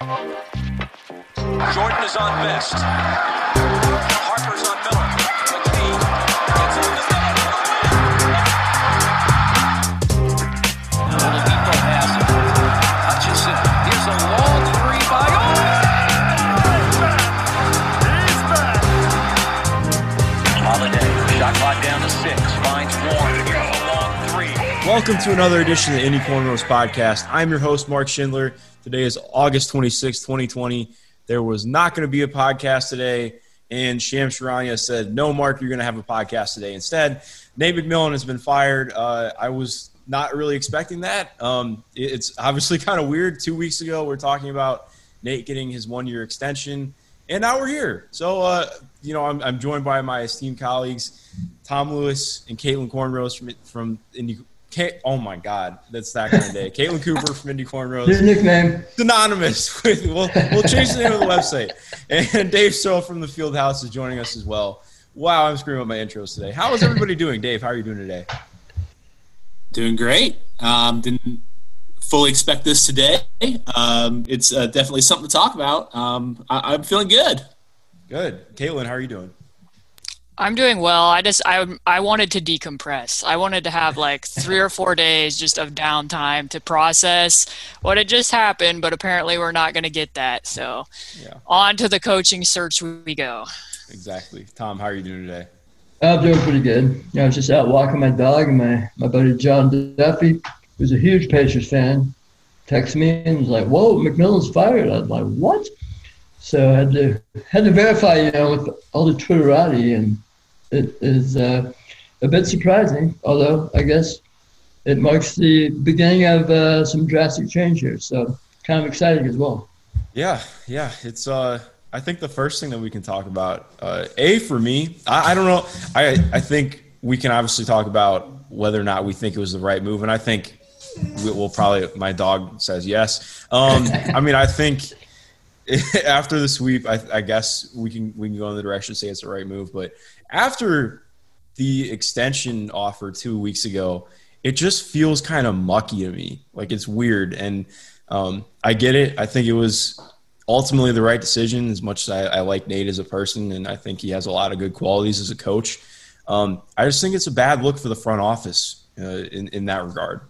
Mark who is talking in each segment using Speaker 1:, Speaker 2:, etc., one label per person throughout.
Speaker 1: Jordan is on best. Harper's on
Speaker 2: Welcome to another edition of the Indy Cornrows podcast. I'm your host, Mark Schindler. Today is August 26, 2020. There was not going to be a podcast today, and Shams Charania said, No, Mark, you're going to have a podcast today. Instead, Nate McMillan has been fired. Uh, I was not really expecting that. Um, it's obviously kind of weird. Two weeks ago, we're talking about Nate getting his one year extension, and now we're here. So, uh, you know, I'm, I'm joined by my esteemed colleagues, Tom Lewis and Caitlin Cornrows from, from Indy. Ka- oh my God, that's that kind of day. Caitlin Cooper from Indy Cornrows
Speaker 3: Your nickname.
Speaker 2: synonymous with we'll, we'll change the name of the website and dave Stroh from the field house is joining us as well wow i'm screwing up my intros today how is everybody doing dave how are you doing today
Speaker 4: Doing great. Um, didn't fully expect this today. Um, it's uh, definitely something to talk about. Um, I, I'm feeling good.
Speaker 2: good caitlin how are you doing
Speaker 5: I'm doing well. I just I I wanted to decompress. I wanted to have like three or four days just of downtime to process what had just happened, but apparently we're not going to get that. So
Speaker 2: yeah
Speaker 5: on to the coaching search we go.
Speaker 2: exactly tom how are you doing today
Speaker 3: I'm doing pretty good. I was just out walking my dog, and my, my buddy John Duffy, who's a huge Pacers fan, texted me and was like, "Whoa, McMillan's fired." I was like, "What?" So I had to had to verify, you know, with all the Twitterati, and it is uh, a bit surprising. Although I guess it marks the beginning of uh, some drastic change here, so kind of exciting as well.
Speaker 2: yeah yeah it's uh i think the first thing that we can talk about uh a for me i, I don't know i i think we can obviously talk about whether or not we think it was the right move and i think we- we'll probably my dog says yes um i mean i think after the sweep I, I guess we can we can go in the direction say it's the right move but after the extension offer two weeks ago it just feels kind of mucky to me. Like it's weird. And um, i get it. I think it was ultimately the right decision as much as I, I like nate as a person and i think he has a lot of good qualities as a coach. Um, i just think it's a bad look for the front office uh, in, in that regard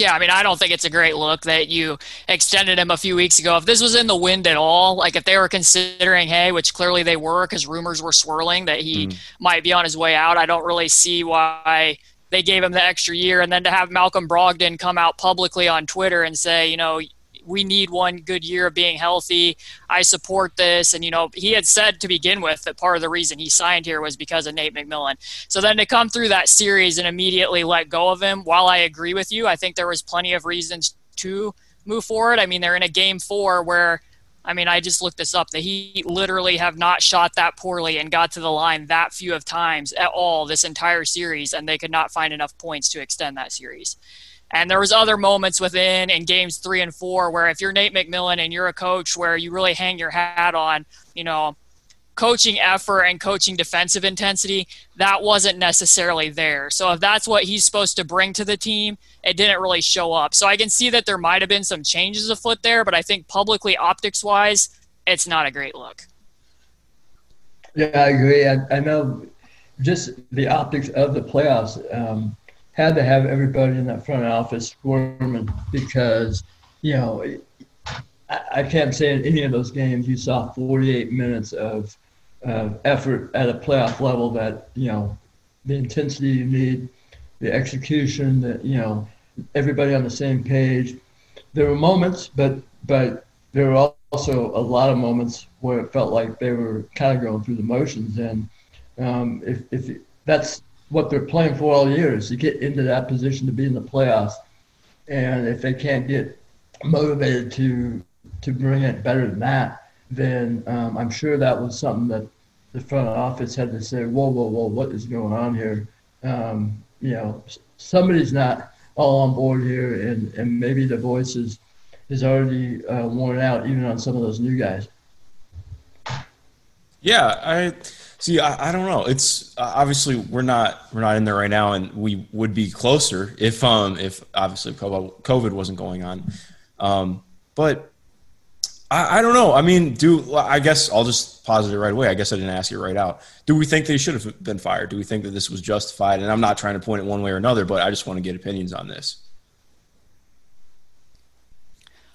Speaker 5: Yeah, I mean, I don't think it's a great look that you extended him a few weeks ago. If this was in the wind at all, like if they were considering, hey, which clearly they were because rumors were swirling that he mm. might be on his way out, I don't really see why they gave him the extra year. And then to have Malcolm Brogdon come out publicly on Twitter and say, you know, we need one good year of being healthy. I support this. And, you know, he had said to begin with that part of the reason he signed here was because of Nate McMillan. So then to come through that series and immediately let go of him, while I agree with you, I think there was plenty of reasons to move forward. I mean, they're in a game four where, I mean, I just looked this up. The Heat literally have not shot that poorly and got to the line that few of times at all this entire series, and they could not find enough points to extend that series. And there was other moments within in games three and four where if you're Nate McMillan and you're a coach where you really hang your hat on, you know, coaching effort and coaching defensive intensity, that wasn't necessarily there. So if that's what he's supposed to bring to the team, it didn't really show up. So I can see that there might have been some changes afoot there, but I think publicly optics wise, it's not a great look.
Speaker 3: Yeah, I agree. I, I know just the optics of the playoffs um, had to have everybody in that front office squirming because, you know, I, I can't say in any of those games you saw 48 minutes of uh, effort at a playoff level that, you know, the intensity you need, the execution, that, you know, everybody on the same page. There were moments, but, but there were also a lot of moments where it felt like they were kind of going through the motions. And um, if, if that's what they're playing for all year is to get into that position to be in the playoffs. And if they can't get motivated to to bring it better than that, then um, I'm sure that was something that the front office had to say, whoa, whoa, whoa, what is going on here? Um, you know, somebody's not all on board here, and, and maybe the voice is, is already uh, worn out, even on some of those new guys.
Speaker 2: Yeah, I see. I, I don't know. It's uh, obviously we're not we're not in there right now, and we would be closer if um if obviously COVID wasn't going on. Um, but I, I, don't know. I mean, do I guess I'll just posit it right away. I guess I didn't ask you right out. Do we think they should have been fired? Do we think that this was justified? And I'm not trying to point it one way or another, but I just want to get opinions on this.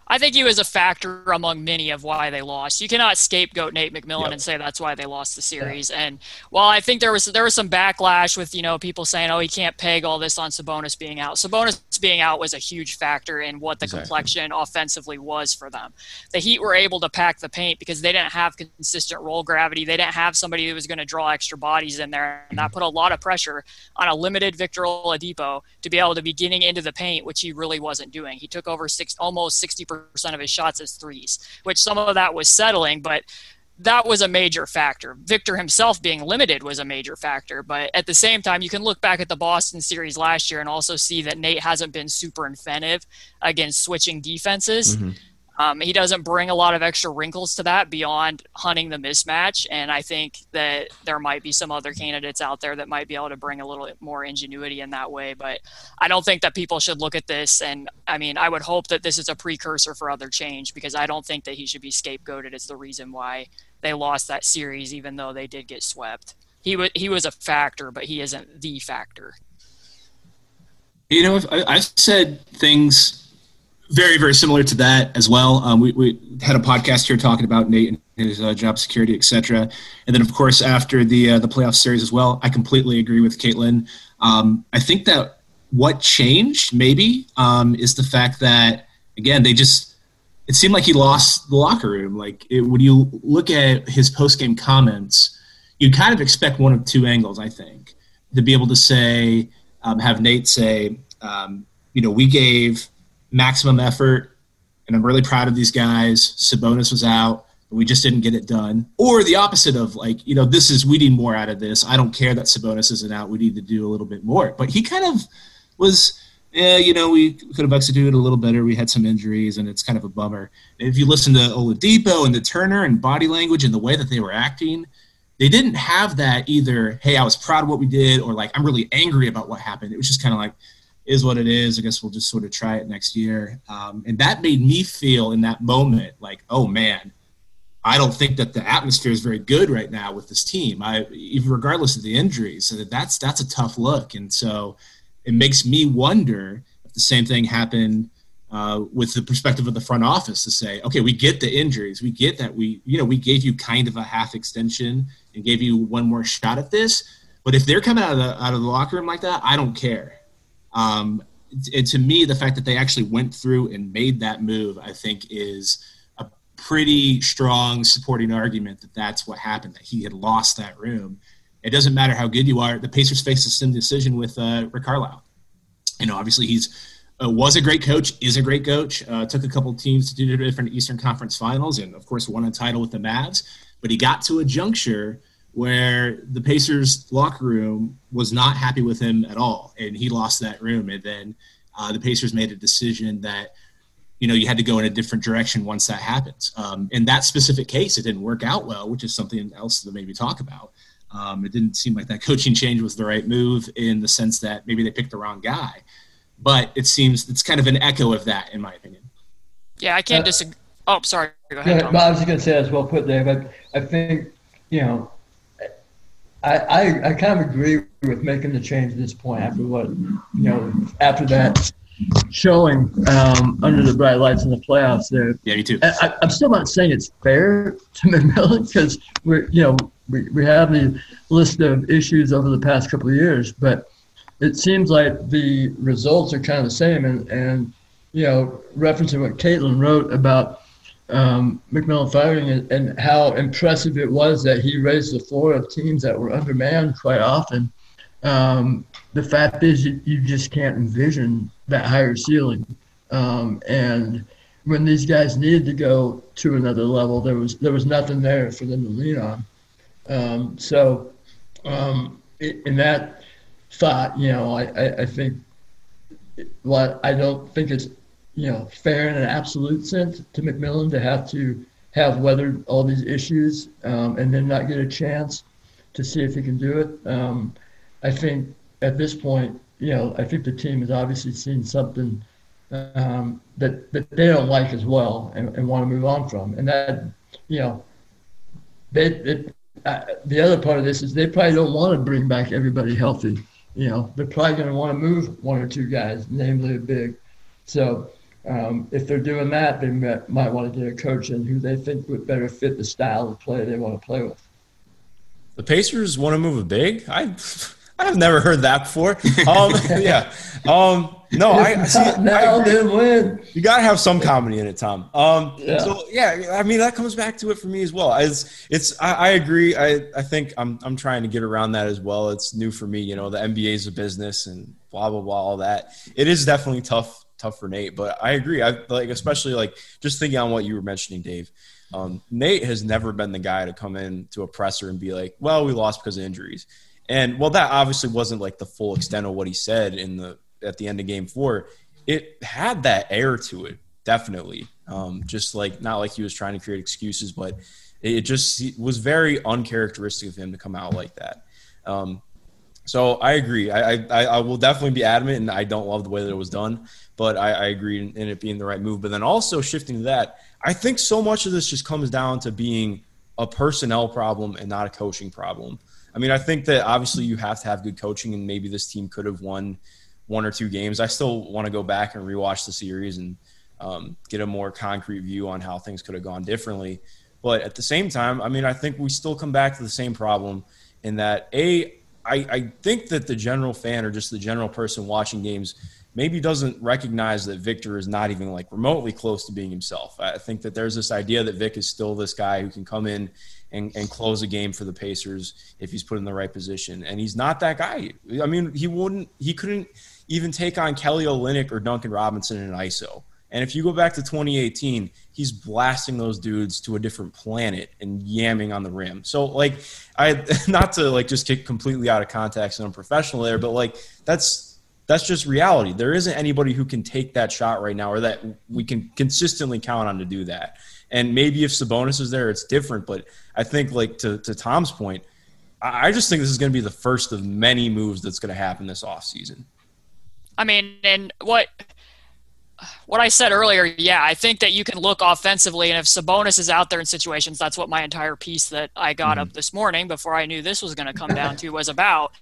Speaker 5: I think he was a factor among many of why they lost. You cannot scapegoat Nate McMillan
Speaker 2: Yep.
Speaker 5: and say that's why they lost the series. And while I think there was there was some backlash with you know people saying oh he can't peg all this on Sabonis being out. Sabonis being out was a huge factor in what the
Speaker 2: Exactly.
Speaker 5: complexion offensively was for them. The Heat were able to pack the paint because they didn't have consistent roll gravity. They didn't have somebody who was going to draw extra bodies in there, and that mm-hmm. put a lot of pressure on a limited Victor Oladipo to be able to be getting into the paint, which he really wasn't doing. He took over six, almost 60% of his shots as threes, which some of that was settling, but that was a major factor. Victor himself being limited was a major factor, but at the same time, you can look back at the Boston series last year and also see that Nate hasn't been super inventive against switching defenses. Mm-hmm. Um, he doesn't bring a lot of extra wrinkles to that beyond hunting the mismatch. And I think that there might be some other candidates out there that might be able to bring a little bit more ingenuity in that way. But I don't think that people should look at this. And I mean, I would hope that this is a precursor for other change because I don't think that he should be scapegoated as the reason why they lost that series, even though they did get swept. He, wa he was a factor, but he isn't the factor.
Speaker 4: You know, I've, I've said things very, very similar to that as well. Um, we, we had a podcast here talking about Nate and his uh, job security, etc. And then, of course, after the uh, the playoff series as well, I completely agree with Caitlin. Um, I think that what changed maybe um, is the fact that again they just it seemed like he lost the locker room. Like it, when you look at his post game comments, you kind of expect one of two angles. I think to be able to say, um, have Nate say, um, you know, we gave maximum effort, and I'm really proud of these guys. Sabonis was out, but we just didn't get it done. Or the opposite of like, you know, this is we need more out of this. I don't care that Sabonis isn't out. We need to do a little bit more. But he kind of was. Yeah, you know, we could have executed a little better. We had some injuries, and it's kind of a bummer. If you listen to Oladipo and the Turner and body language and the way that they were acting, they didn't have that either. Hey, I was proud of what we did, or like I'm really angry about what happened. It was just kind of like, is what it is. I guess we'll just sort of try it next year. Um, and that made me feel in that moment like, oh man, I don't think that the atmosphere is very good right now with this team. I even regardless of the injuries, so that that's that's a tough look. And so it makes me wonder if the same thing happened uh, with the perspective of the front office to say, okay, we get the injuries, we get that we, you know, we gave you kind of a half extension and gave you one more shot at this. But if they're coming out of the out of the locker room like that, I don't care. Um, and to me, the fact that they actually went through and made that move, I think, is a pretty strong supporting argument that that's what happened. That he had lost that room. It doesn't matter how good you are. The Pacers faced the same decision with uh, Rick Carlisle. You know, obviously he's uh, was a great coach, is a great coach. Uh, took a couple teams to different Eastern Conference Finals, and of course won a title with the Mavs. But he got to a juncture where the Pacers locker room was not happy with him at all, and he lost that room. And then uh, the Pacers made a decision that you know you had to go in a different direction once that happens. Um, in that specific case, it didn't work out well, which is something else to maybe talk about. Um, it didn't seem like that coaching change was the right move in the sense that maybe they picked the wrong guy. But it seems it's kind of an echo of that, in my opinion.
Speaker 5: Yeah, I can't
Speaker 3: Uh,
Speaker 5: disagree. Oh, sorry. Go ahead.
Speaker 3: Yeah,
Speaker 5: Tom.
Speaker 3: I was just going to say that's well put, there, but I think, you know, I, I, I kind of agree with making the change at this point after what, you know, after that showing um, under the bright lights in the playoffs there.
Speaker 4: Yeah, me too.
Speaker 3: I, I'm still not saying it's fair to McMillan because we're, you know, we, we have the list of issues over the past couple of years, but it seems like the results are kind of the same. And, and you know, referencing what Caitlin wrote about um, McMillan firing and, and how impressive it was that he raised the floor of teams that were undermanned quite often. Um, the fact is, you, you just can't envision that higher ceiling. Um, and when these guys needed to go to another level, there was there was nothing there for them to lean on. Um, so, um, in that thought, you know, I, I, I think, well, I don't think it's you know fair in an absolute sense to McMillan to have to have weathered all these issues um, and then not get a chance to see if he can do it. Um, I think at this point, you know, I think the team has obviously seen something um, that that they don't like as well and, and want to move on from. And that you know, they uh, the other part of this is they probably don't want to bring back everybody healthy. You know, they're probably going to want to move one or two guys, namely a big. So um, if they're doing that, they might, might want to get a coach in who they think would better fit the style of play they want to play with.
Speaker 2: The Pacers want to move a big. I I've never heard that before. Um, yeah. Um, no, I, I see.
Speaker 3: Now
Speaker 2: I,
Speaker 3: then when
Speaker 2: you got to have some comedy in it, Tom. Um,
Speaker 3: Yeah.
Speaker 2: So yeah, I mean that comes back to it for me as well. It's, it's I, I agree. I, I think I'm, I'm trying to get around that as well. It's new for me. You know, the NBA is a business and blah blah blah all that. It is definitely tough tough for Nate, but I agree. I like especially like just thinking on what you were mentioning, Dave. Um, Nate has never been the guy to come in to a presser and be like, "Well, we lost because of injuries." And well, that obviously wasn't like the full extent of what he said in the at the end of Game Four. It had that air to it, definitely. Um, just like not like he was trying to create excuses, but it just was very uncharacteristic of him to come out like that. Um, so I agree. I, I I will definitely be adamant, and I don't love the way that it was done, but I, I agree in, in it being the right move. But then also shifting to that, I think so much of this just comes down to being a personnel problem and not a coaching problem. I mean, I think that obviously you have to have good coaching, and maybe this team could have won one or two games. I still want to go back and rewatch the series and um, get a more concrete view on how things could have gone differently. But at the same time, I mean, I think we still come back to the same problem in that a I, I think that the general fan or just the general person watching games maybe doesn't recognize that Victor is not even like remotely close to being himself. I think that there's this idea that Vic is still this guy who can come in and, and close a game for the Pacers if he's put in the right position. And he's not that guy. I mean, he wouldn't, he couldn't even take on Kelly Olynyk or Duncan Robinson in an ISO. And if you go back to 2018, he's blasting those dudes to a different planet and yamming on the rim. So like, I not to like just get completely out of context and unprofessional there, but like that's that's just reality. There isn't anybody who can take that shot right now, or that we can consistently count on to do that. And maybe if Sabonis is there, it's different. But I think like to to Tom's point, I just think this is going to be the first of many moves that's going to happen this offseason.
Speaker 5: I mean, and what what I said earlier, yeah, I think that you can look offensively, and if Sabonis is out there in situations, that's what my entire piece that I got up this morning before I knew this was going to come down to was about.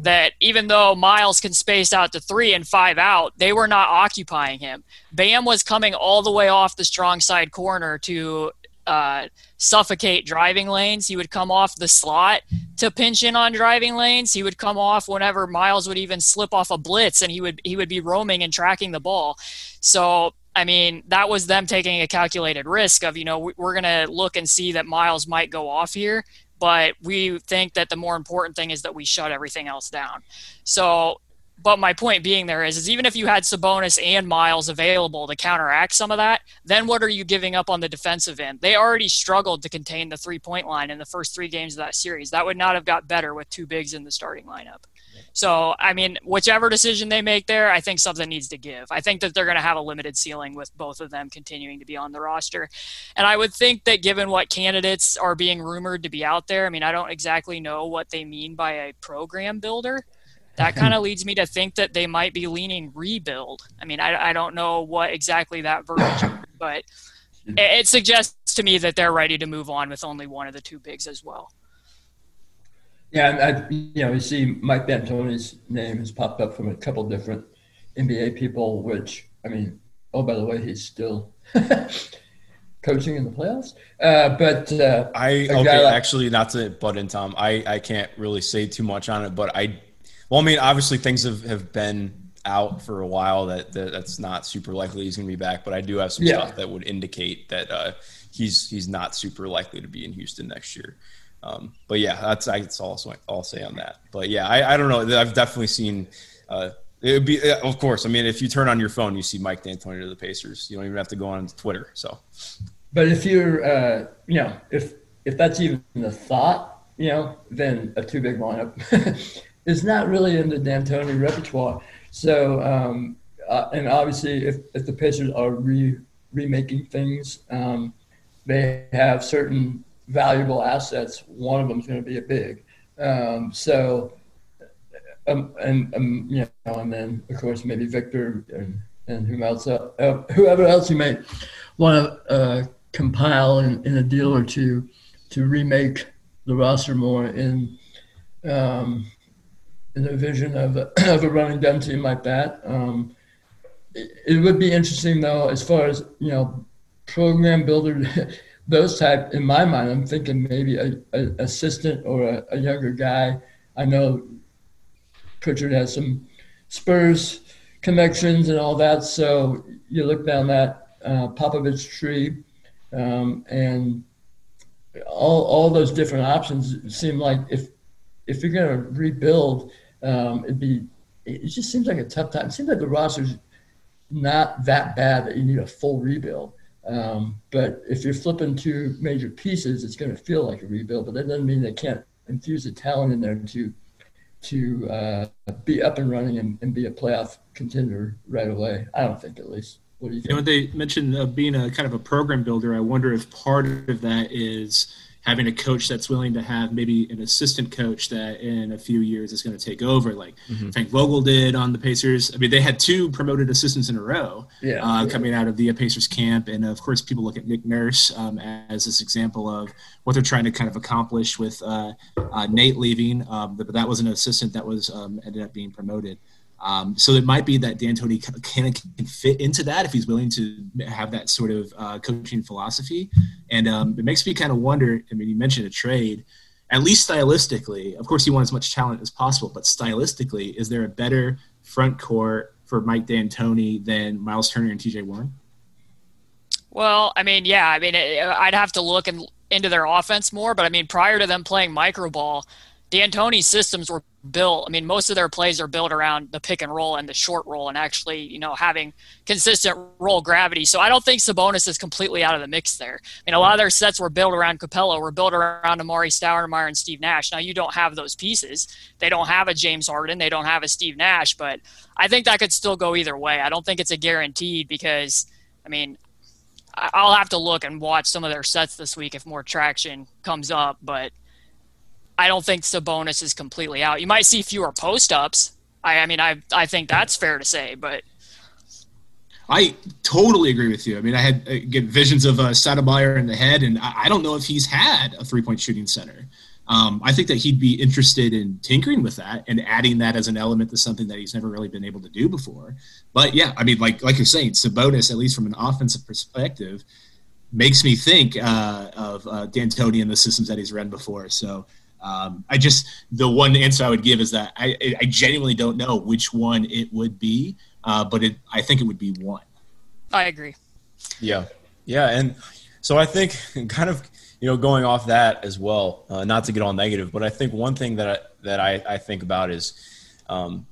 Speaker 5: That even though Miles can space out to three and five out, they were not occupying him. Bam was coming all the way off the strong side corner to uh, suffocate driving lanes. He would come off the slot to pinch in on driving lanes. He would come off whenever Miles would even slip off a blitz, and he would he would be roaming and tracking the ball. So I mean, that was them taking a calculated risk of you know we- we're going to look and see that Miles might go off here, but we think that the more important thing is that we shut everything else down. So but my point being there is, is even if you had Sabonis and Miles available to counteract some of that, then what are you giving up on the defensive end? They already struggled to contain the three point line in the first three games of that series. That would not have got better with two bigs in the starting lineup. So, I mean, whichever decision they make there, I think something needs to give. I think that they're going to have a limited ceiling with both of them continuing to be on the roster. And I would think that given what candidates are being rumored to be out there, I mean, I don't exactly know what they mean by a program builder that kind of leads me to think that they might be leaning rebuild. I mean, I, I don't know what exactly that verbiage, but it, it suggests to me that they're ready to move on with only one of the two bigs as well.
Speaker 3: Yeah, and I, you know, you see Mike D'Antoni's name has popped up from a couple different NBA people, which I mean, oh by the way, he's still coaching in the playoffs. Uh, but uh,
Speaker 2: I
Speaker 3: a guy
Speaker 2: okay,
Speaker 3: like-
Speaker 2: actually, not to butt in, Tom. I I can't really say too much on it, but I, well, I mean, obviously things have have been out for a while that, that that's not super likely he's going to be back, but I do have some
Speaker 3: Yeah.
Speaker 2: stuff that would indicate that uh, he's he's not super likely to be in Houston next year. Um, but yeah, that's I, that's all I'll say on that. But yeah, I, I don't know. I've definitely seen. Uh, it would be, of course. I mean, if you turn on your phone, you see Mike D'Antoni to the Pacers. You don't even have to go on Twitter. So
Speaker 3: But if you're, uh, you know, if if that's even the thought, you know, then a two big lineup is not really in the D'Antoni repertoire. So, um, uh, and obviously, if, if the Pacers are re remaking things, um, they have certain valuable assets. One of them is going to be a big. Um, so, um, and um, you know, and then of course maybe Victor and and whomever else, uh, whoever else you may want to uh, compile in, in, a deal or two to remake the roster more in um, the vision of a, of a running team like that. Um, it, it, would be interesting though, as far as you know, program builder, those type. In my mind, I'm thinking maybe a, a assistant or a, a younger guy. I know Pritchard has some Spurs connections and all that. So you look down that uh, Popovich tree, um, and all all those different options seem like if if you're going to rebuild, um, it'd be it just seems like a tough time. It seems like the roster's not that bad that you need a full rebuild. Um, but if you're flipping two major pieces, it's going to feel like a rebuild. But that doesn't mean they can't infuse the talent in there to to uh, be up and running and, and, be a playoff contender right away. I don't think, at least. What do you think?
Speaker 4: You know, they mentioned uh, being a kind of a program builder. I wonder if part of that is having a coach that's willing to have maybe an assistant coach that in a few years is going to take over, like mm-hmm. Frank Vogel did on the Pacers. I mean, they had two promoted assistants in a row yeah, uh, yeah. coming out of the Pacers camp, and of course, people look at Nick Nurse um, as this example of what they're trying to kind of accomplish with uh, uh, Nate leaving, um, but that was an assistant that was um, ended up being promoted. Um, so it might be that D'Antoni can, can fit into that if he's willing to have that sort of uh, coaching philosophy. And um, it makes me kind of wonder. I mean, you mentioned a trade. At least stylistically, of course, you want as much talent as possible. But stylistically, is there a better front court for Mike D'Antoni than Miles Turner and T.J. Warren?
Speaker 5: Well, I mean, yeah. I mean, I'd have to look in, into their offense more. But I mean, prior to them playing micro ball, D'Antoni's systems were built. I mean, most of their plays are built around the pick and roll and the short roll, and actually, you know, having consistent roll gravity. So I don't think Sabonis is completely out of the mix there. I mean, a lot of their sets were built around Capela, were built around Amar'e Stoudemire and Steve Nash. Now you don't have those pieces. They don't have a James Harden. They don't have a Steve Nash. But I think that could still go either way. I don't think it's a guaranteed because, I mean, I'll have to look and watch some of their sets this week if more traction comes up, but I don't think Sabonis is completely out. You might see fewer post ups. I, I mean, I I think that's fair to say, but
Speaker 4: I totally agree with you. I mean, I had uh, visions of uh, Stoudemire in the head, and I, I, don't know if he's had a three point shooting center. Um, I think that he'd be interested in tinkering with that and adding that as an element to something that he's never really been able to do before. But yeah, I mean, like like you're saying, Sabonis, at least from an offensive perspective, makes me think uh, of uh, D'Antoni and the systems that he's run before. So um, I just the one answer I would give is that I, I genuinely don't know which one it would be, uh, but it I think it would be one.
Speaker 5: I agree.
Speaker 2: Yeah, yeah, and so I think kind of you know going off that as well, uh, not to get all negative, but I think one thing that I, that I, I think about is, um,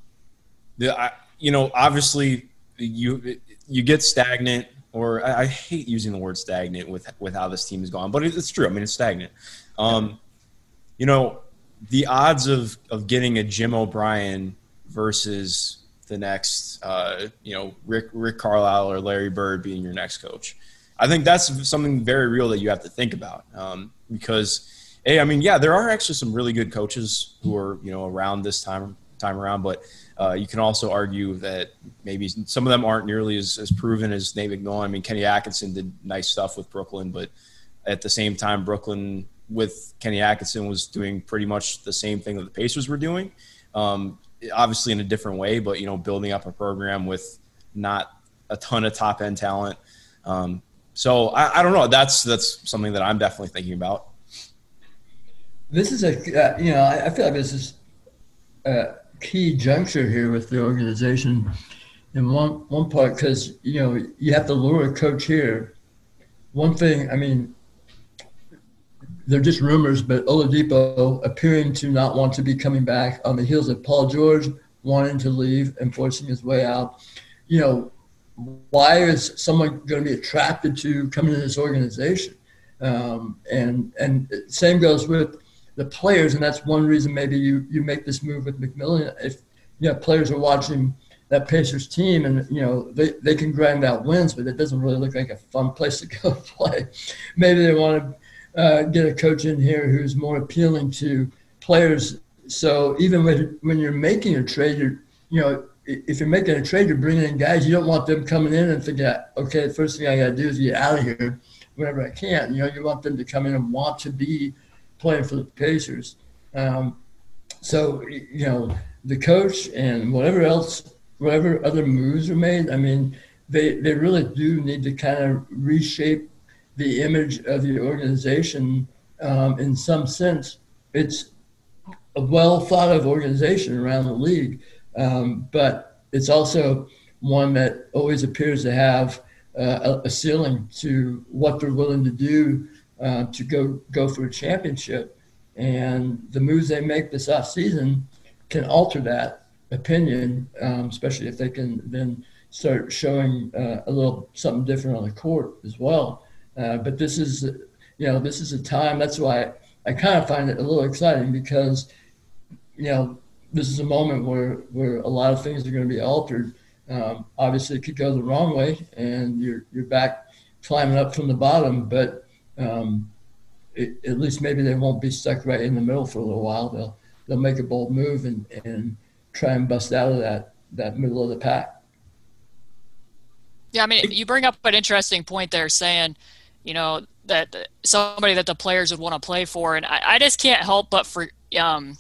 Speaker 2: the I, you know obviously you you get stagnant or I, I, hate using the word stagnant with with how this team has gone, but it's true. I mean, it's stagnant. Um, you know, the odds of of getting a Jim O'Brien versus the next, uh, you know, Rick Rick Carlisle or Larry Bird being your next coach. I think that's something very real that you have to think about um, because, hey, I mean, yeah, there are actually some really good coaches who are you know around this time time around, but uh, you can also argue that maybe some of them aren't nearly as, as proven as Nate McMillan. I mean, Kenny Atkinson did nice stuff with Brooklyn, but at the same time, Brooklyn with Kenny Atkinson was doing pretty much the same thing that the Pacers were doing, um, obviously in a different way, but you know, building up a program with not a ton of top end talent. Um, so I, I, don't know. That's that's something that I'm definitely thinking about.
Speaker 3: This is a uh, you know I, I, feel like this is a key juncture here with the organization. In one one part, because you know you have to lure a coach here. One thing, I mean, they're just rumors, but Oladipo appearing to not want to be coming back on the heels of Paul George wanting to leave and forcing his way out. You know, why is someone going to be attracted to coming to this organization? Um, and and same goes with the players, and that's one reason maybe you you make this move with McMillan. If you know, players are watching that Pacers team, and you know they, they can grind out wins, but it doesn't really look like a fun place to go play. Maybe they want to uh, get a coach in here who's more appealing to players. So even when, when you're making a trade, you're, you know, if you're making a trade, you're bringing in guys. You don't want them coming in and thinking, okay, the first thing I got to do is get out of here whenever I can. You know, you want them to come in and want to be playing for the Pacers. Um, so, you know, the coach and whatever else, whatever other moves are made, I mean, they, they really do need to kind of reshape the image of the organization um, in some sense. It's a well thought of organization around the league, um, but it's also one that always appears to have uh, a, ceiling to what they're willing to do uh, to go go for a championship. And the moves they make this off season can alter that opinion, um, especially if they can then start showing uh, a little something different on the court as well. Uh, but this is, you know, this is a time. That's why I kind of find it a little exciting because, you know, this is a moment where where a lot of things are going to be altered. Um, obviously, it could go the wrong way, and you're you're back climbing up from the bottom. But um, it, at least maybe they won't be stuck right in the middle for a little while. They'll they'll make a bold move and, and try and bust out of that that middle of the pack.
Speaker 5: Yeah, I mean, you bring up an interesting point there, saying, you know, that somebody that the players would want to play for, and I, I just can't help but for um,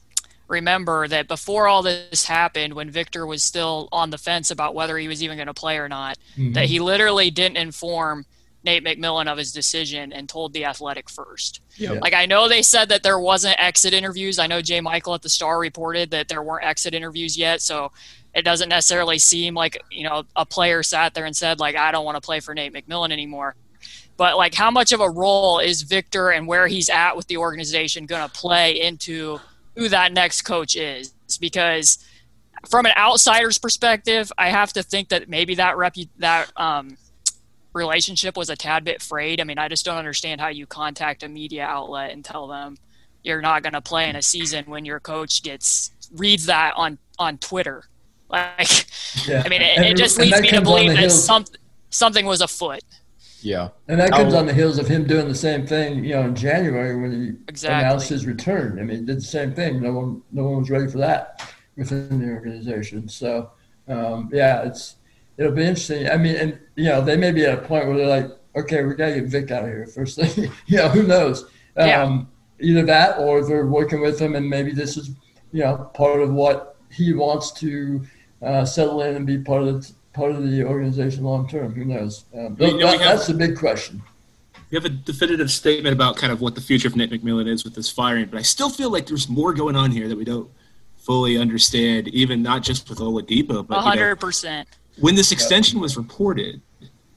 Speaker 5: remember that before all this happened, when Victor was still on the fence about whether he was even going to play or not, mm-hmm. that he literally didn't inform Nate McMillan of his decision and told the Athletic first. Like I know they said that there wasn't exit interviews. I know J. Michael at the Star reported that there weren't exit interviews yet, so it doesn't necessarily seem like you know a player sat there and said like I don't want to play for Nate McMillan anymore. But like, how much of a role is Victor and where he's at with the organization going to play into who that next coach is? Because from an outsider's perspective, I have to think that maybe that repu- that um, relationship was a tad bit frayed. I mean, I just don't understand how you contact a media outlet and tell them you're not going to play in a season when your coach gets reads that on on Twitter. Like, yeah. I mean, it, it just leads me to believe that some, something was afoot.
Speaker 2: Yeah,
Speaker 3: and that comes on the heels of him doing the same thing, you know, in January when he exactly. announced his return. I mean, he did the same thing. No one, no one was ready for that within the organization. So, um, yeah, it's it'll be interesting. I mean, and you know, they may be at a point where they're like, okay, we gotta get Vic out of here first thing. you know, who knows? Um, yeah. Either that, or they're working with him, and maybe this is, you know, part of what he wants to uh, settle in and be part of the part of the organization long term. Who knows? Um, you know, that, have, that's the big question.
Speaker 4: We have a definitive statement about kind of what the future of Nick McMillan is with this firing, but I still feel like there's more going on here that we don't fully understand, even not just with Oladipo, but
Speaker 5: 100%. You know,
Speaker 4: when this extension was reported,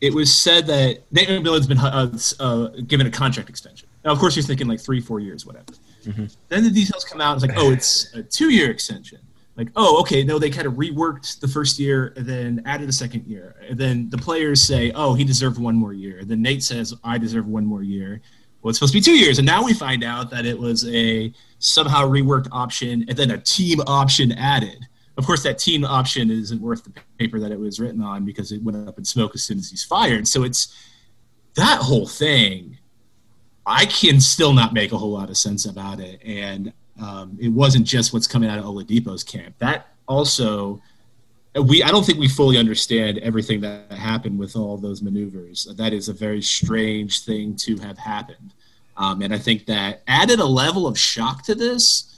Speaker 4: it was said that Nate McMillan's been uh, uh, given a contract extension. Now, of course, he's thinking like three, four years, whatever. Mm-hmm. Then the details come out. It's like, oh, it's a two-year extension. Like, oh, okay, no, they kind of reworked the first year and then added a second year. And then the players say, oh, he deserved one more year. And then Nate says, I deserve one more year. Well, it's supposed to be two years. And now we find out that it was a somehow reworked option and then a team option added. Of course, that team option isn't worth the paper that it was written on because it went up in smoke as soon as he's fired. So it's that whole thing. I can still not make a whole lot of sense about it, and um, it wasn't just what's coming out of Oladipo's camp. That also, we I don't think we fully understand everything that happened with all those maneuvers. That is a very strange thing to have happened, um, and I think that added a level of shock to this.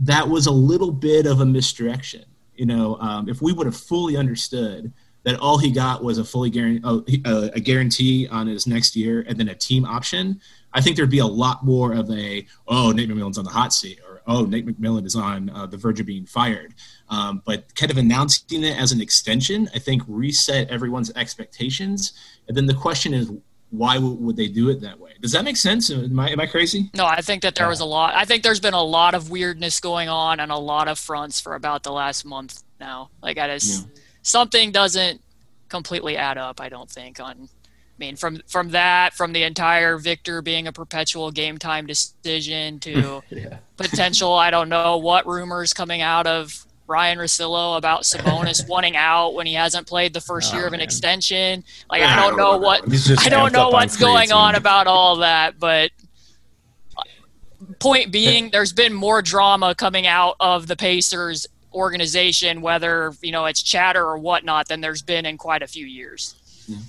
Speaker 4: That was a little bit of a misdirection you know, um, if we would have fully understood that all he got was a fully guarantee, a guarantee on his next year, and then a team option, I think there'd be a lot more of a oh Nate McMillan's on the hot seat oh Nate McMillan is on uh, the verge of being fired. Um, but kind of announcing it as an extension, I think reset everyone's expectations. And then the question is, why would they do it that way? Does that make sense? Am I, am I crazy?
Speaker 5: No, I think that there was a lot. I think there's been a lot of weirdness going on on a lot of fronts for about the last month now. Like, I just yeah. something doesn't completely add up. I don't think on. I mean, from from that, from the entire Victor being a perpetual game time decision to yeah. potential, I don't know what rumors coming out of Ryen Russillo about Sabonis wanting out when he hasn't played the first oh, year of an man. extension. Like yeah, I don't know what I don't know what's going on about all that, but point being, there's been more drama coming out of the Pacers organization, whether you know it's chatter or whatnot, than there's been in quite a few years.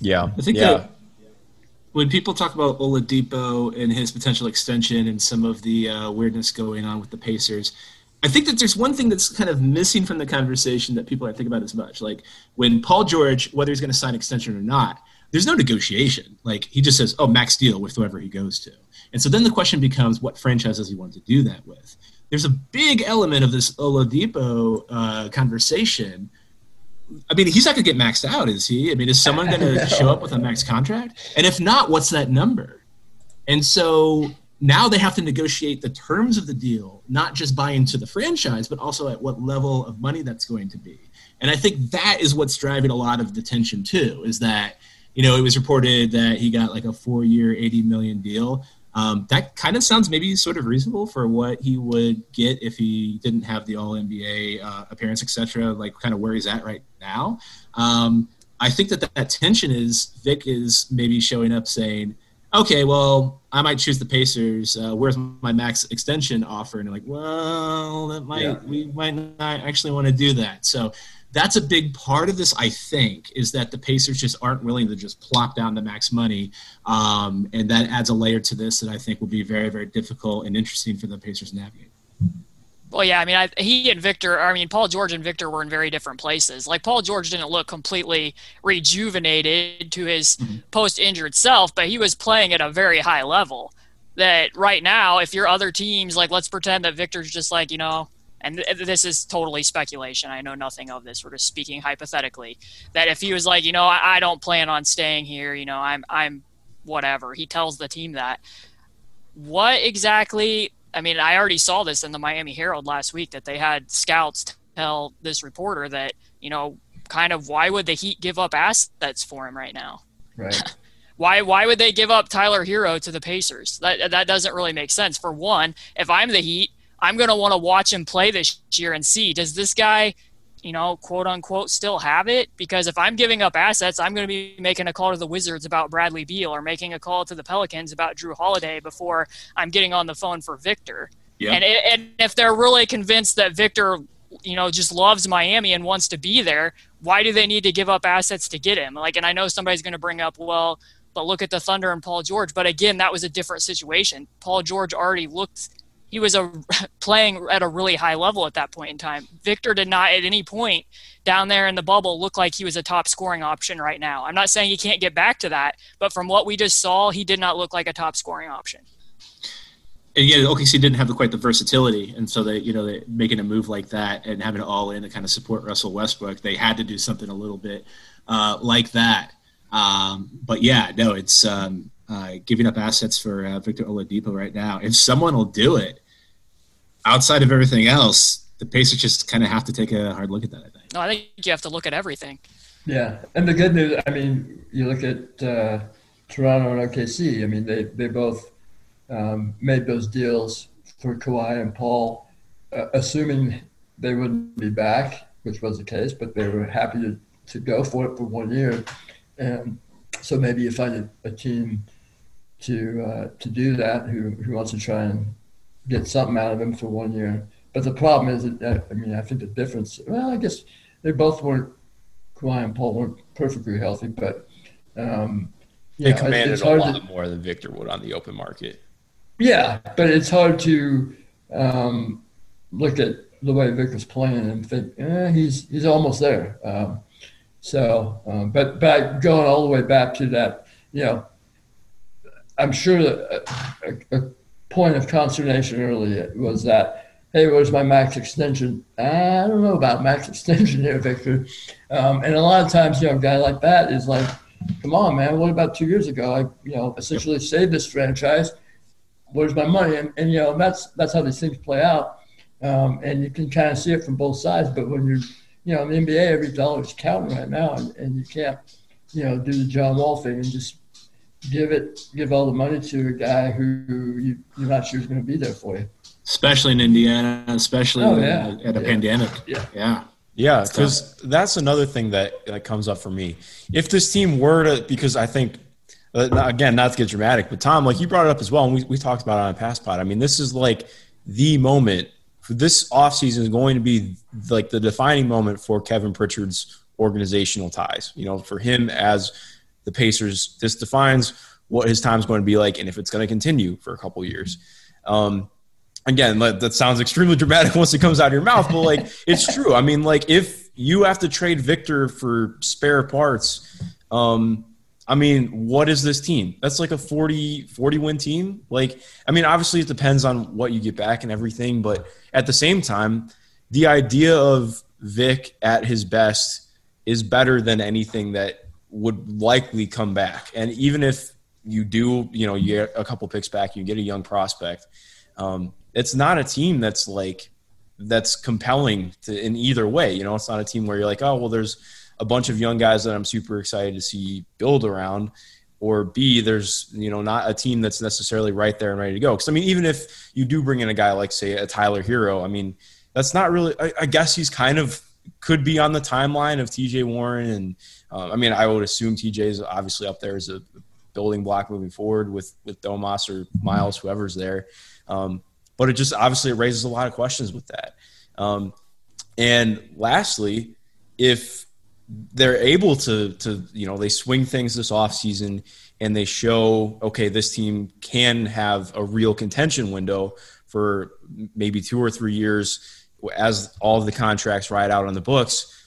Speaker 2: Yeah,
Speaker 4: I think
Speaker 2: yeah.
Speaker 4: When people talk about Oladipo and his potential extension and some of the uh, weirdness going on with the Pacers, I think that there's one thing that's kind of missing from the conversation that people aren't thinking about as much. Like when Paul George, whether he's going to sign extension or not, there's no negotiation. Like he just says, "Oh, max deal with whoever he goes to," and so then the question becomes, what franchise does he want to do that with? There's a big element of this Oladipo uh, conversation. I mean, he's not going to get maxed out, is he? I mean, is someone going to show up with a max contract? And if not, what's that number? And so now they have to negotiate the terms of the deal, not just buy into the franchise, but also at what level of money that's going to be. And I think that is what's driving a lot of the tension too. Is that you know it was reported that he got like a four-year, eighty million deal. Um, that kind of sounds maybe sort of reasonable for what he would get if he didn't have the All NBA uh, appearance, etc. Like kind of where he's at right now. Um, I think that that tension is Vic is maybe showing up saying, "Okay, well, I might choose the Pacers. Uh, where's my max extension offer?" And like, "Well, that might
Speaker 3: Yeah.
Speaker 4: we might not actually want to do that." So that's a big part of this, I think, is that the Pacers just aren't willing to just plop down the max money, um, and that adds a layer to this that I think will be very, very difficult and interesting for the Pacers to navigate.
Speaker 5: Well, yeah, I mean, I, he and Victor, I mean, Paul George and Victor were in very different places. Like, Paul George didn't look completely rejuvenated to his post injured self, but he was playing at a very high level. That right now, if your other teams, like, let's pretend that Victor's just like, you know, and th- this is totally speculation. I know nothing of this. We're just speaking hypothetically. That if he was like, you know, I, I don't plan on staying here, you know, I'm, I'm whatever. He tells the team that. What exactly I mean, I already saw this in the Miami Herald last week that they had scouts tell this reporter that, you know, kind of why would the Heat give up assets for him right now?
Speaker 3: Right.
Speaker 5: Why why would they give up Tyler Herro to the Pacers? That that doesn't really make sense. For one, if I'm the Heat, I'm going to want to watch him play this year and see does this guy, you know, quote unquote still have it? Because if I'm giving up assets, I'm going to be making a call to the Wizards about Bradley Beal or making a call to the Pelicans about Jrue Holiday before I'm getting on the phone for Victor.
Speaker 4: Yeah.
Speaker 5: And, and if they're really convinced that Victor, you know, just loves Miami and wants to be there, why do they need to give up assets to get him? Like, and I know somebody's going to bring up, well, but look at the Thunder and Paul George. But again, that was a different situation. Paul George already looked, he was a, playing at a really high level at that point in time. Victor did not at any point down there in the bubble look like he was a top scoring option right now. I'm not saying he can't get back to that, but from what we just saw, he did not look like a top scoring option.
Speaker 4: and yeah, OKC didn't have quite the versatility, and so they, you know, they making a move like that and having it all in to kind of support Russell Westbrook, they had to do something a little bit uh, like that. Um, but yeah, no, it's um, uh, giving up assets for uh, Victor Oladipo right now. If someone will do it, outside of everything else, the Pacers just kind of have to take a hard look at that. I think.
Speaker 5: No, I think you have to look at everything.
Speaker 3: Yeah, and the good news, I mean, you look at uh, Toronto and OKC. I mean, they they both um, made those deals for Kawhi and Paul, uh, assuming they wouldn't be back, which was the case, but they were happy to, to go for it for one year. And so maybe you find a, a team to uh, to do that who, who wants to try and get something out of him for one year. But the problem is, that, uh, I mean, I think the difference. Well, I guess they both weren't. Kawhi and Paul weren't perfectly healthy, but um,
Speaker 2: They
Speaker 3: yeah,
Speaker 2: commanded
Speaker 3: it's
Speaker 2: a lot
Speaker 3: to-
Speaker 2: more than Victor would on the open market.
Speaker 3: yeah, but it's hard to um, look at the way Vic was playing and think, eh, he's he's almost there. Um, so, um, but but going all the way back to that, you know, I'm sure that a, a, point of consternation early was that, hey, where's my max extension? I don't know about max extension here, Victor. Um, and a lot of times, you know, a guy like that is like, come on, man, what about two years ago? I, you know, essentially saved this franchise where's my money? And, and you know, that's that's how these things play out. Um, and you can kind of see it from both sides. But when you're, you know, in the NBA, every dollar is counting right now, and, and you can't, you know, do the John Wall thing and just give it, give all the money to a guy who you, you're not sure is going to be there for you.
Speaker 4: Especially in Indiana, especially
Speaker 3: Oh, yeah.
Speaker 4: at a
Speaker 3: Yeah.
Speaker 4: pandemic.
Speaker 3: Yeah.
Speaker 4: Yeah.
Speaker 2: Yeah, because that's another thing that, that comes up for me. If this team were to, because I think, uh, again, not to get dramatic, but Tom, like you brought it up as well, and we, we talked about it on a past pod. I mean, this is like the moment this offseason is going to be like the defining moment for Kevin Pritchard's organizational ties. You know, for him as the Pacers, this defines what his time is going to be like and if it's going to continue for a couple years. Um, again, that sounds extremely dramatic once it comes out of your mouth, but like it's true. I mean, like if you have to trade Victor for spare parts, um, I mean, what is this team? That's like a 40, 40 win team. Like, I mean, obviously it depends on what you get back and everything, but at the same time, the idea of Vic at his best is better than anything that would likely come back. And even if you do, you know, you get a couple picks back, you get a young prospect. Um, it's not a team that's like that's compelling to, in either way. You know, it's not a team where you're like, oh, well, there's a bunch of young guys that I'm super excited to see build around. Or B, there's you know not a team that's necessarily right there and ready to go. Because I mean, even if you do bring in a guy like say a Tyler Herro, I mean, that's not really. I, I guess he's kind of could be on the timeline of T.J. Warren, and uh, I mean, I would assume T.J. is obviously up there as a building block moving forward with with Domas or Myles, whoever's there. Um, but it just obviously raises a lot of questions with that. Um, and lastly, if they're able to to you know they swing things this offseason and they show okay this team can have a real contention window for maybe two or three years as all of the contracts ride out on the books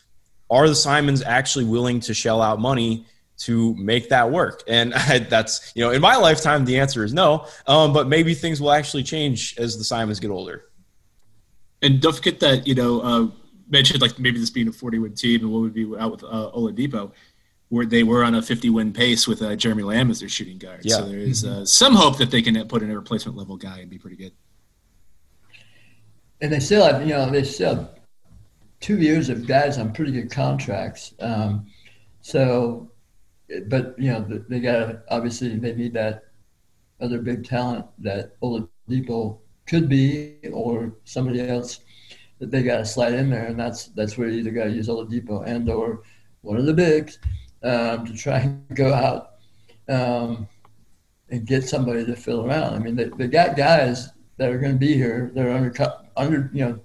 Speaker 2: are the Simons actually willing to shell out money to make that work and I, that's you know in my lifetime the answer is no um, but maybe things will actually change as the Simons get older
Speaker 4: and don't forget that you know uh, mentioned like maybe this being a 40 win team and what would be out with uh, Oladipo, where they were on a 50 win pace with uh, Jeremy Lamb as their shooting guard. Yeah. So there is uh, some hope that they can put in a replacement level guy and be pretty good.
Speaker 3: And they still have, you know, they still have two years of guys on pretty good contracts. Um, so, but you know, they got obviously they need that other big talent that Oladipo could be, or somebody else that they got to slide in there, and that's that's where you either got to use Oladipo and or one of the bigs um, to try and go out um, and get somebody to fill around. I mean, they, they got guys that are going to be here. They're under under you know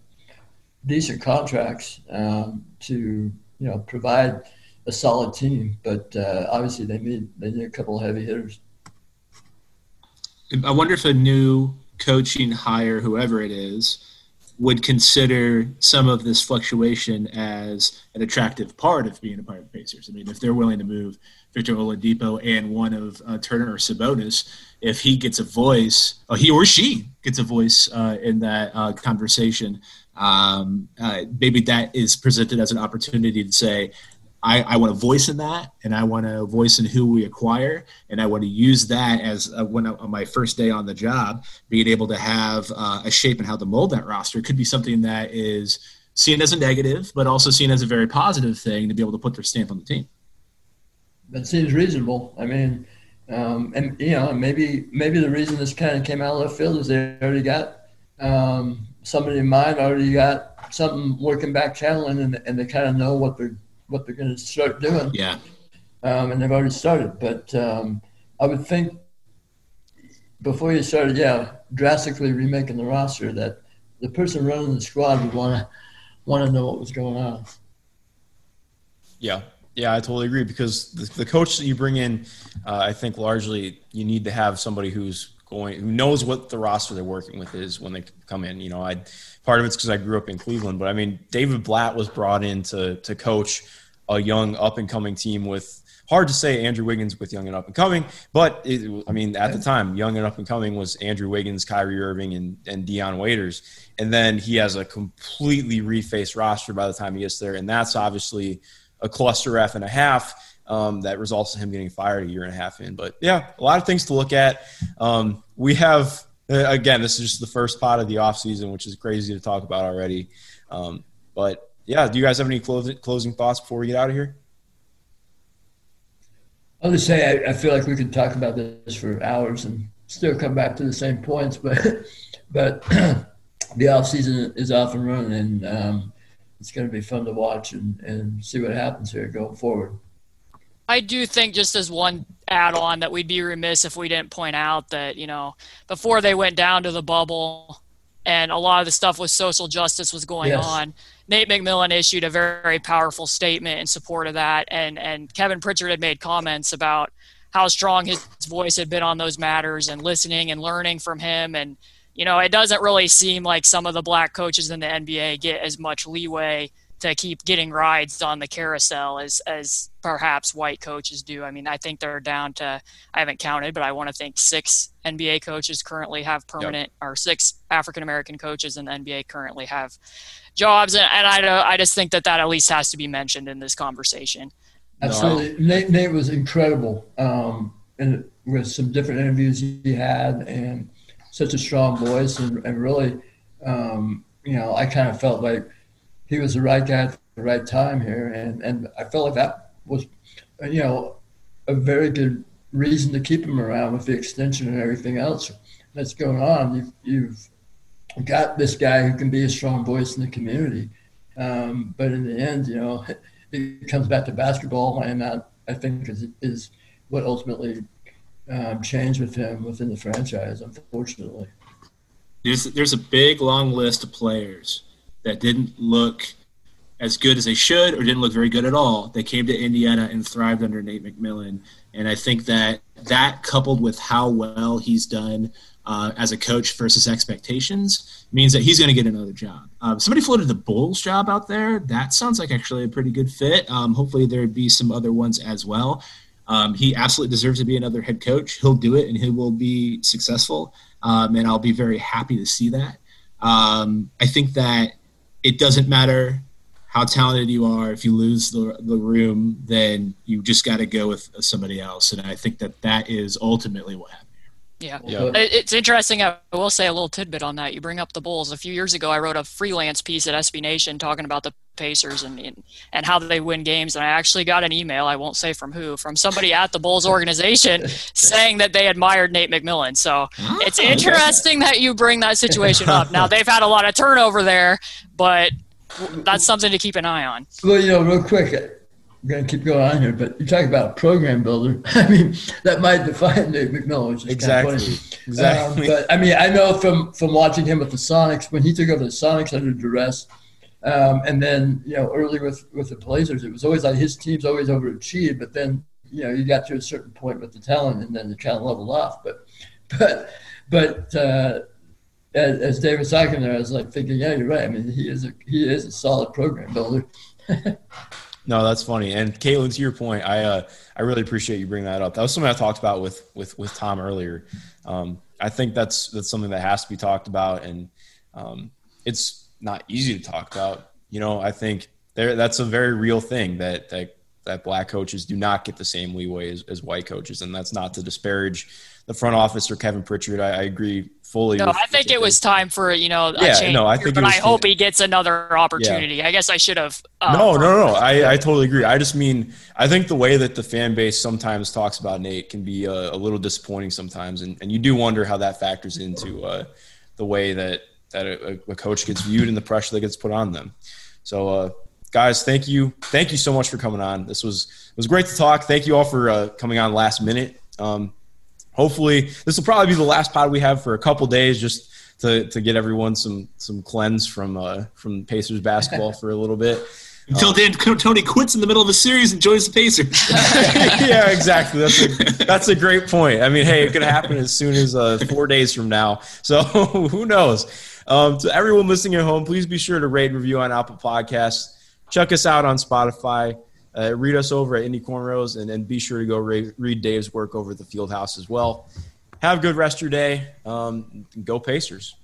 Speaker 3: decent contracts um, to you know provide a solid team, but uh, obviously they need they need a couple of heavy hitters.
Speaker 4: I wonder if a new coaching hire, whoever it is, would consider some of this fluctuation as an attractive part of being a part of the Pacers. I mean, if they're willing to move Victor Oladipo and one of uh, Turner or Sabonis, if he gets a voice, or he or she gets a voice uh, in that uh, conversation, um, uh, maybe that is presented as an opportunity to say, I, I want a voice in that, and I want a voice in who we acquire, and I want to use that as a, when on my first day on the job, being able to have uh, a shape and how to mold that roster could be something that is seen as a negative, but also seen as a very positive thing to be able to put their stamp on the team.
Speaker 3: That seems reasonable. I mean, um, and you know, maybe maybe the reason this kind of came out of left field is they already got um, somebody in mind, already got something working back channeling, and, and they kind of know what they're what they're going to start doing.
Speaker 4: Yeah.
Speaker 3: Um, and they've already started. But um, I would think before you started, yeah, drastically remaking the roster, that the person running the squad would want to want to know what was going on.
Speaker 2: Yeah, yeah, I totally agree because the, the coach that you bring in, uh, I think largely you need to have somebody who's going who knows what the roster they're working with is when they come in. You know, I part of it's because I grew up in Cleveland, but I mean, David Blatt was brought in to to coach a young up and coming team with hard to say Andrew Wiggins with young and up and coming, but it, I mean, at the time, young and up and coming was Andrew Wiggins, Kyrie Irving, and, and Dion Waiters. And then he has a completely refaced roster by the time he gets there. And that's obviously a cluster F and a half um, that results in him getting fired a year and a half in. But yeah, a lot of things to look at. Um, we have uh, again, this is just the first pot of the off season, which is crazy to talk about already. Um, but yeah, do you guys have any closing closing thoughts before we get out of here?
Speaker 3: I'll just say I, I, feel like we could talk about this for hours and still come back to the same points, but but the off season is off and running, and um, it's going to be fun to watch and, and see what happens here going forward.
Speaker 5: I do think just as one add on that we'd be remiss if we didn't point out that, you know, before they went down to the bubble, and a lot of the stuff with social justice was going
Speaker 3: Yes.
Speaker 5: on. Nate McMillan issued a very powerful statement in support of that, and and Kevin Pritchard had made comments about how strong his voice had been on those matters and listening and learning from him. And you know, it doesn't really seem like some of the black coaches in the NBA get as much leeway to keep getting rides on the carousel as as perhaps white coaches do. I mean, I think they're down to I haven't counted, but I want to think six NBA coaches currently have permanent or six African American coaches in the NBA currently have jobs, and, and I I just think that that at least has to be mentioned in this conversation.
Speaker 3: Absolutely. Nate, Nate was incredible um, and with some different interviews he had and such a strong voice. And, and really, um, you know, I kind of felt like he was the right guy at the right time here. And, and I felt like that was, you know, a very good reason to keep him around with the extension and everything else that's going on. You've, you've got this guy who can be a strong voice in the community. Um, but in the end, you know, it comes back to basketball, and that I think is is what ultimately um, changed with him within the franchise. Unfortunately,
Speaker 4: There's there's a big long list of players that didn't look as good as they should or didn't look very good at all. They came to Indiana and thrived under Nate McMillan, and I think that that coupled with how well he's done uh, as a coach versus expectations means that he's going to get another job. Um, somebody floated the Bulls job out there. That sounds like actually a pretty good fit. Um, hopefully there'd be some other ones as well. Um, he absolutely deserves to be another head coach. He'll do it, and he will be successful. Um, and I'll be very happy to see that. Um, I think that it doesn't matter how talented you are. If you lose the, the room, then you just got to go with somebody else. And I think that that is ultimately what happened.
Speaker 5: Yeah.
Speaker 2: Yeah.
Speaker 5: It's interesting. I will say a little tidbit on that. You bring up the Bulls. A few years ago, I wrote a freelance piece at SB Nation talking about the Pacers and and, and how they win games. And I actually got an email. I won't say from who, from somebody at the Bulls organization saying that they admired Nate McMillan. So it's interesting that you bring that situation up. Now they've had a lot of turnover there, but that's something to keep an eye on.
Speaker 3: well, you know, real quick, I'm going to keep going on here, but you talk about a program builder. I mean, that might define Nate McMillan, which is
Speaker 2: Exactly.
Speaker 3: Kind of.
Speaker 2: Exactly.
Speaker 3: Um, but I mean, I know from from watching him with the Sonics when he took over the Sonics under duress, um, and then you know early with with the Blazers, it was always like his team's always overachieved. But then you know you got to a certain point with the talent, and then the of leveled off. But but but uh, as, David talking there, I was like thinking, yeah, you're right. I mean, he is a he is a solid program builder.
Speaker 2: No, that's funny. And Caitlin, to your point, I uh, I really appreciate you bringing that up. That was something I talked about with with with Tom earlier. Um, I think that's that's something that has to be talked about, and um, it's not easy to talk about. You know, I think there that's a very real thing that that that black coaches do not get the same leeway as, as white coaches, and that's not to disparage the front office or Kevin Pritchard. I, I agree fully.
Speaker 5: No, I think it was time for you know a
Speaker 2: Yeah,
Speaker 5: change.
Speaker 2: no, I think
Speaker 5: but I hope he gets another opportunity. I guess I should have. Uh,
Speaker 2: no, no, no. I, I totally agree. I just mean, I think the way that the fan base sometimes talks about Nate can be uh, a little disappointing sometimes, and, and you do wonder how that factors into uh, the way that that a, a coach gets viewed and the pressure that gets put on them. So, uh, guys, thank you, thank you so much for coming on. This was it was great to talk. Thank you all for uh, coming on last minute. Um, hopefully, this will probably be the last pod we have for a couple days, just to, to get everyone some some cleanse from uh, from Pacers basketball for a little bit.
Speaker 4: Until then, Tony quits in the middle of a series and joins the Pacers.
Speaker 2: yeah, exactly. That's a that's a great point. I mean, hey, it could happen as soon as uh, four days from now. So who knows? Um, to everyone listening at home, please be sure to rate and review on Apple Podcasts. Check us out on Spotify. Uh, read us over at Indy Cornrows, and, and be sure to go re- read Dave's work over at the Field House as well. Have a good rest of your day. Um, go Pacers.